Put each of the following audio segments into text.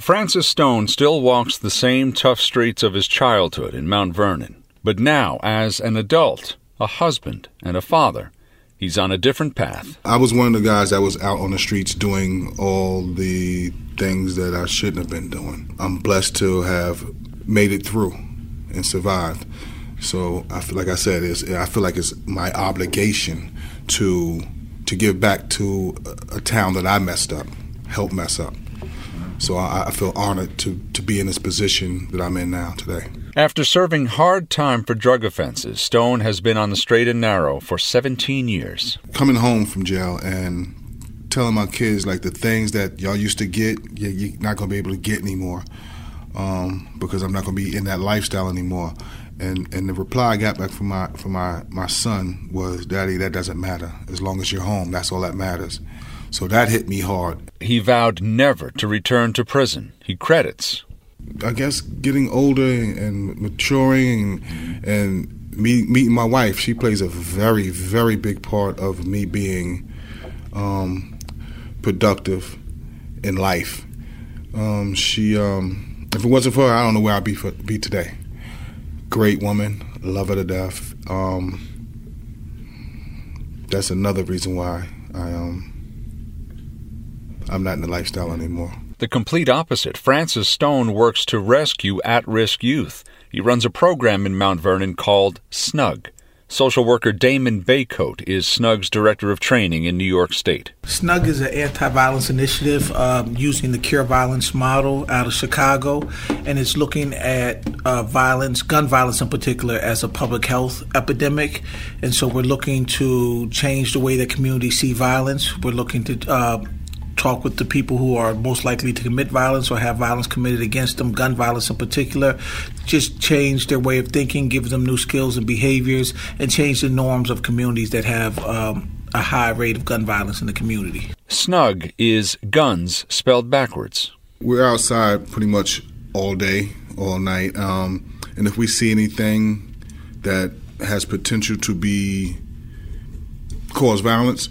Francis Stone still walks the same tough streets of his childhood in Mount Vernon, but now, as an adult, a husband, and a father, he's on a different path. I was one of the guys that was out on the streets doing all the things that I shouldn't have been doing. I'm blessed to have made it through and survived. So I feel like I said, it's, I feel like it's my obligation to to give back to a, a town that I messed up, help mess up. So I, I feel honored to, to be in this position that I'm in now today. After serving hard time for drug offenses, Stone has been on the straight and narrow for 17 years. Coming home from jail and telling my kids like the things that y'all used to get, you're not gonna be able to get anymore um, because I'm not gonna be in that lifestyle anymore. And and the reply I got back from my from my my son was, "Daddy, that doesn't matter. As long as you're home, that's all that matters." So that hit me hard. He vowed never to return to prison. He credits. I guess getting older and maturing and, and me, meeting my wife, she plays a very, very big part of me being um, productive in life. Um, she, um, if it wasn't for her, I don't know where I'd be for, be today. Great woman, love her to death. Um, that's another reason why I um, I'm not in the lifestyle anymore. The complete opposite. Francis Stone works to rescue at risk youth. He runs a program in Mount Vernon called SNUG. Social worker Damon Baycoat is SNUG's director of training in New York State. SNUG is an anti violence initiative um, using the Cure Violence model out of Chicago, and it's looking at uh, violence, gun violence in particular, as a public health epidemic. And so we're looking to change the way that communities see violence. We're looking to uh, talk with the people who are most likely to commit violence or have violence committed against them, gun violence in particular, just change their way of thinking, give them new skills and behaviors, and change the norms of communities that have um, a high rate of gun violence in the community. SNUG is guns spelled backwards. We're outside pretty much all day, all night, um, and if we see anything that has potential to be cause violence,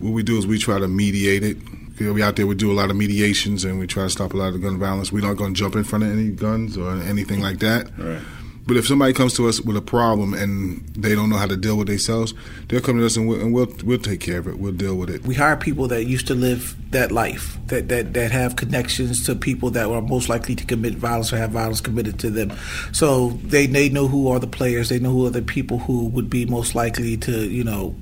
what we do is we try to mediate it you know, we out there, we do a lot of mediations and we try to stop a lot of gun violence. We're not going to jump in front of any guns or anything like that. Right. But if somebody comes to us with a problem and they don't know how to deal with themselves, they'll come to us and we'll, and we'll we'll take care of it. We'll deal with it. We hire people that used to live that life, that that that have connections to people that are most likely to commit violence or have violence committed to them. So they they know who are the players. They know who are the people who would be most likely to you know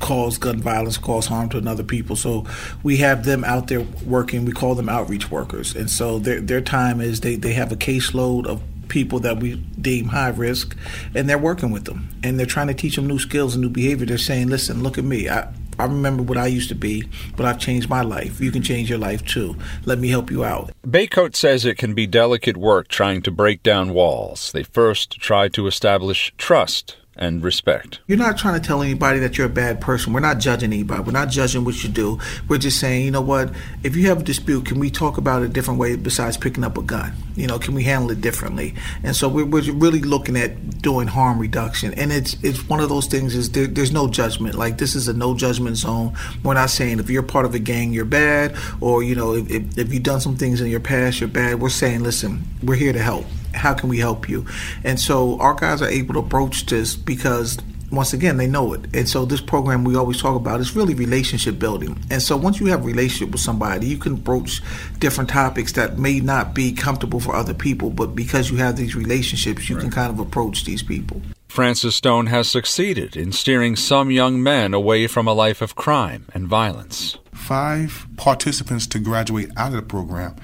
cause gun violence, cause harm to another people. So we have them out there working. We call them outreach workers, and so their their time is they they have a caseload of people that we deem high risk, and they're working with them, and they're trying to teach them new skills and new behavior. They're saying, "Listen, look at me. I, I remember what I used to be, but I've changed my life. You can change your life too. Let me help you out. Baycoat says it can be delicate work trying to break down walls. They first try to establish trust and respect. You're not trying to tell anybody that you're a bad person. We're not judging anybody. We're not judging what you do. We're just saying, you know what? If you have a dispute, can we talk about it a different way besides picking up a gun? You know, can we handle it differently? And so we're, we're really looking at doing harm reduction. And it's it's one of those things is there, there's no judgment. Like this is a no judgment zone. We're not saying if you're part of a gang, you're bad, or you know, if, if, if you've done some things in your past, you're bad. We're saying, listen, we're here to help how can we help you? And so our guys are able to approach this because once again they know it. And so this program we always talk about is really relationship building. And so once you have a relationship with somebody you can broach different topics that may not be comfortable for other people but because you have these relationships you right. can kind of approach these people. Francis stone has succeeded in steering some young men away from a life of crime and violence. Five participants to graduate out of the program.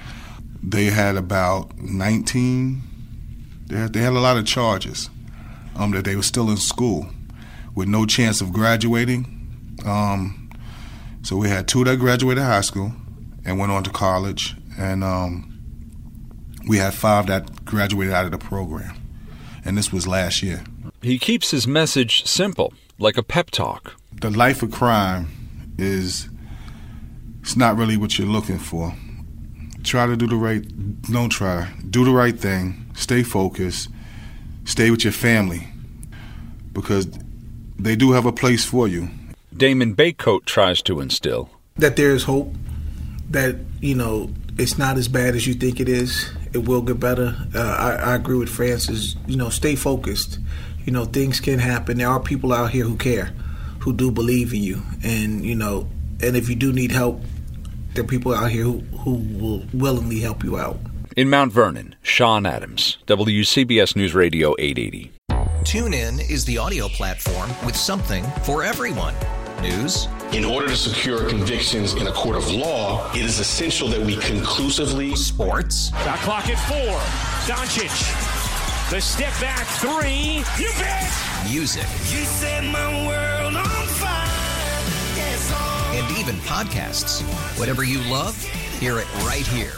They had about 19 they had, they had a lot of charges um, that they were still in school with no chance of graduating. Um, so we had two that graduated high school and went on to college, and um, We had five that graduated out of the program, and this was last year. He keeps his message simple, like a pep talk. The life of crime is it's not really what you're looking for. Try to do the right don't try. Do the right thing. Stay focused. Stay with your family. Because they do have a place for you. Damon Baycoat tries to instill that there is hope, that, you know, it's not as bad as you think it is. It will get better. Uh, I, I agree with Francis. You know, stay focused. You know, things can happen. There are people out here who care, who do believe in you. And, you know, and if you do need help, there are people out here who, who will willingly help you out. In Mount Vernon, Sean Adams, WCBS News Radio 880. TuneIn is the audio platform with something for everyone. News. In order to secure convictions in a court of law, it is essential that we conclusively. Sports. Shot clock at four. Doncic. The step back three. You bet. Music. You set my world on fire. Yes. And even podcasts. Whatever you love, hear it right here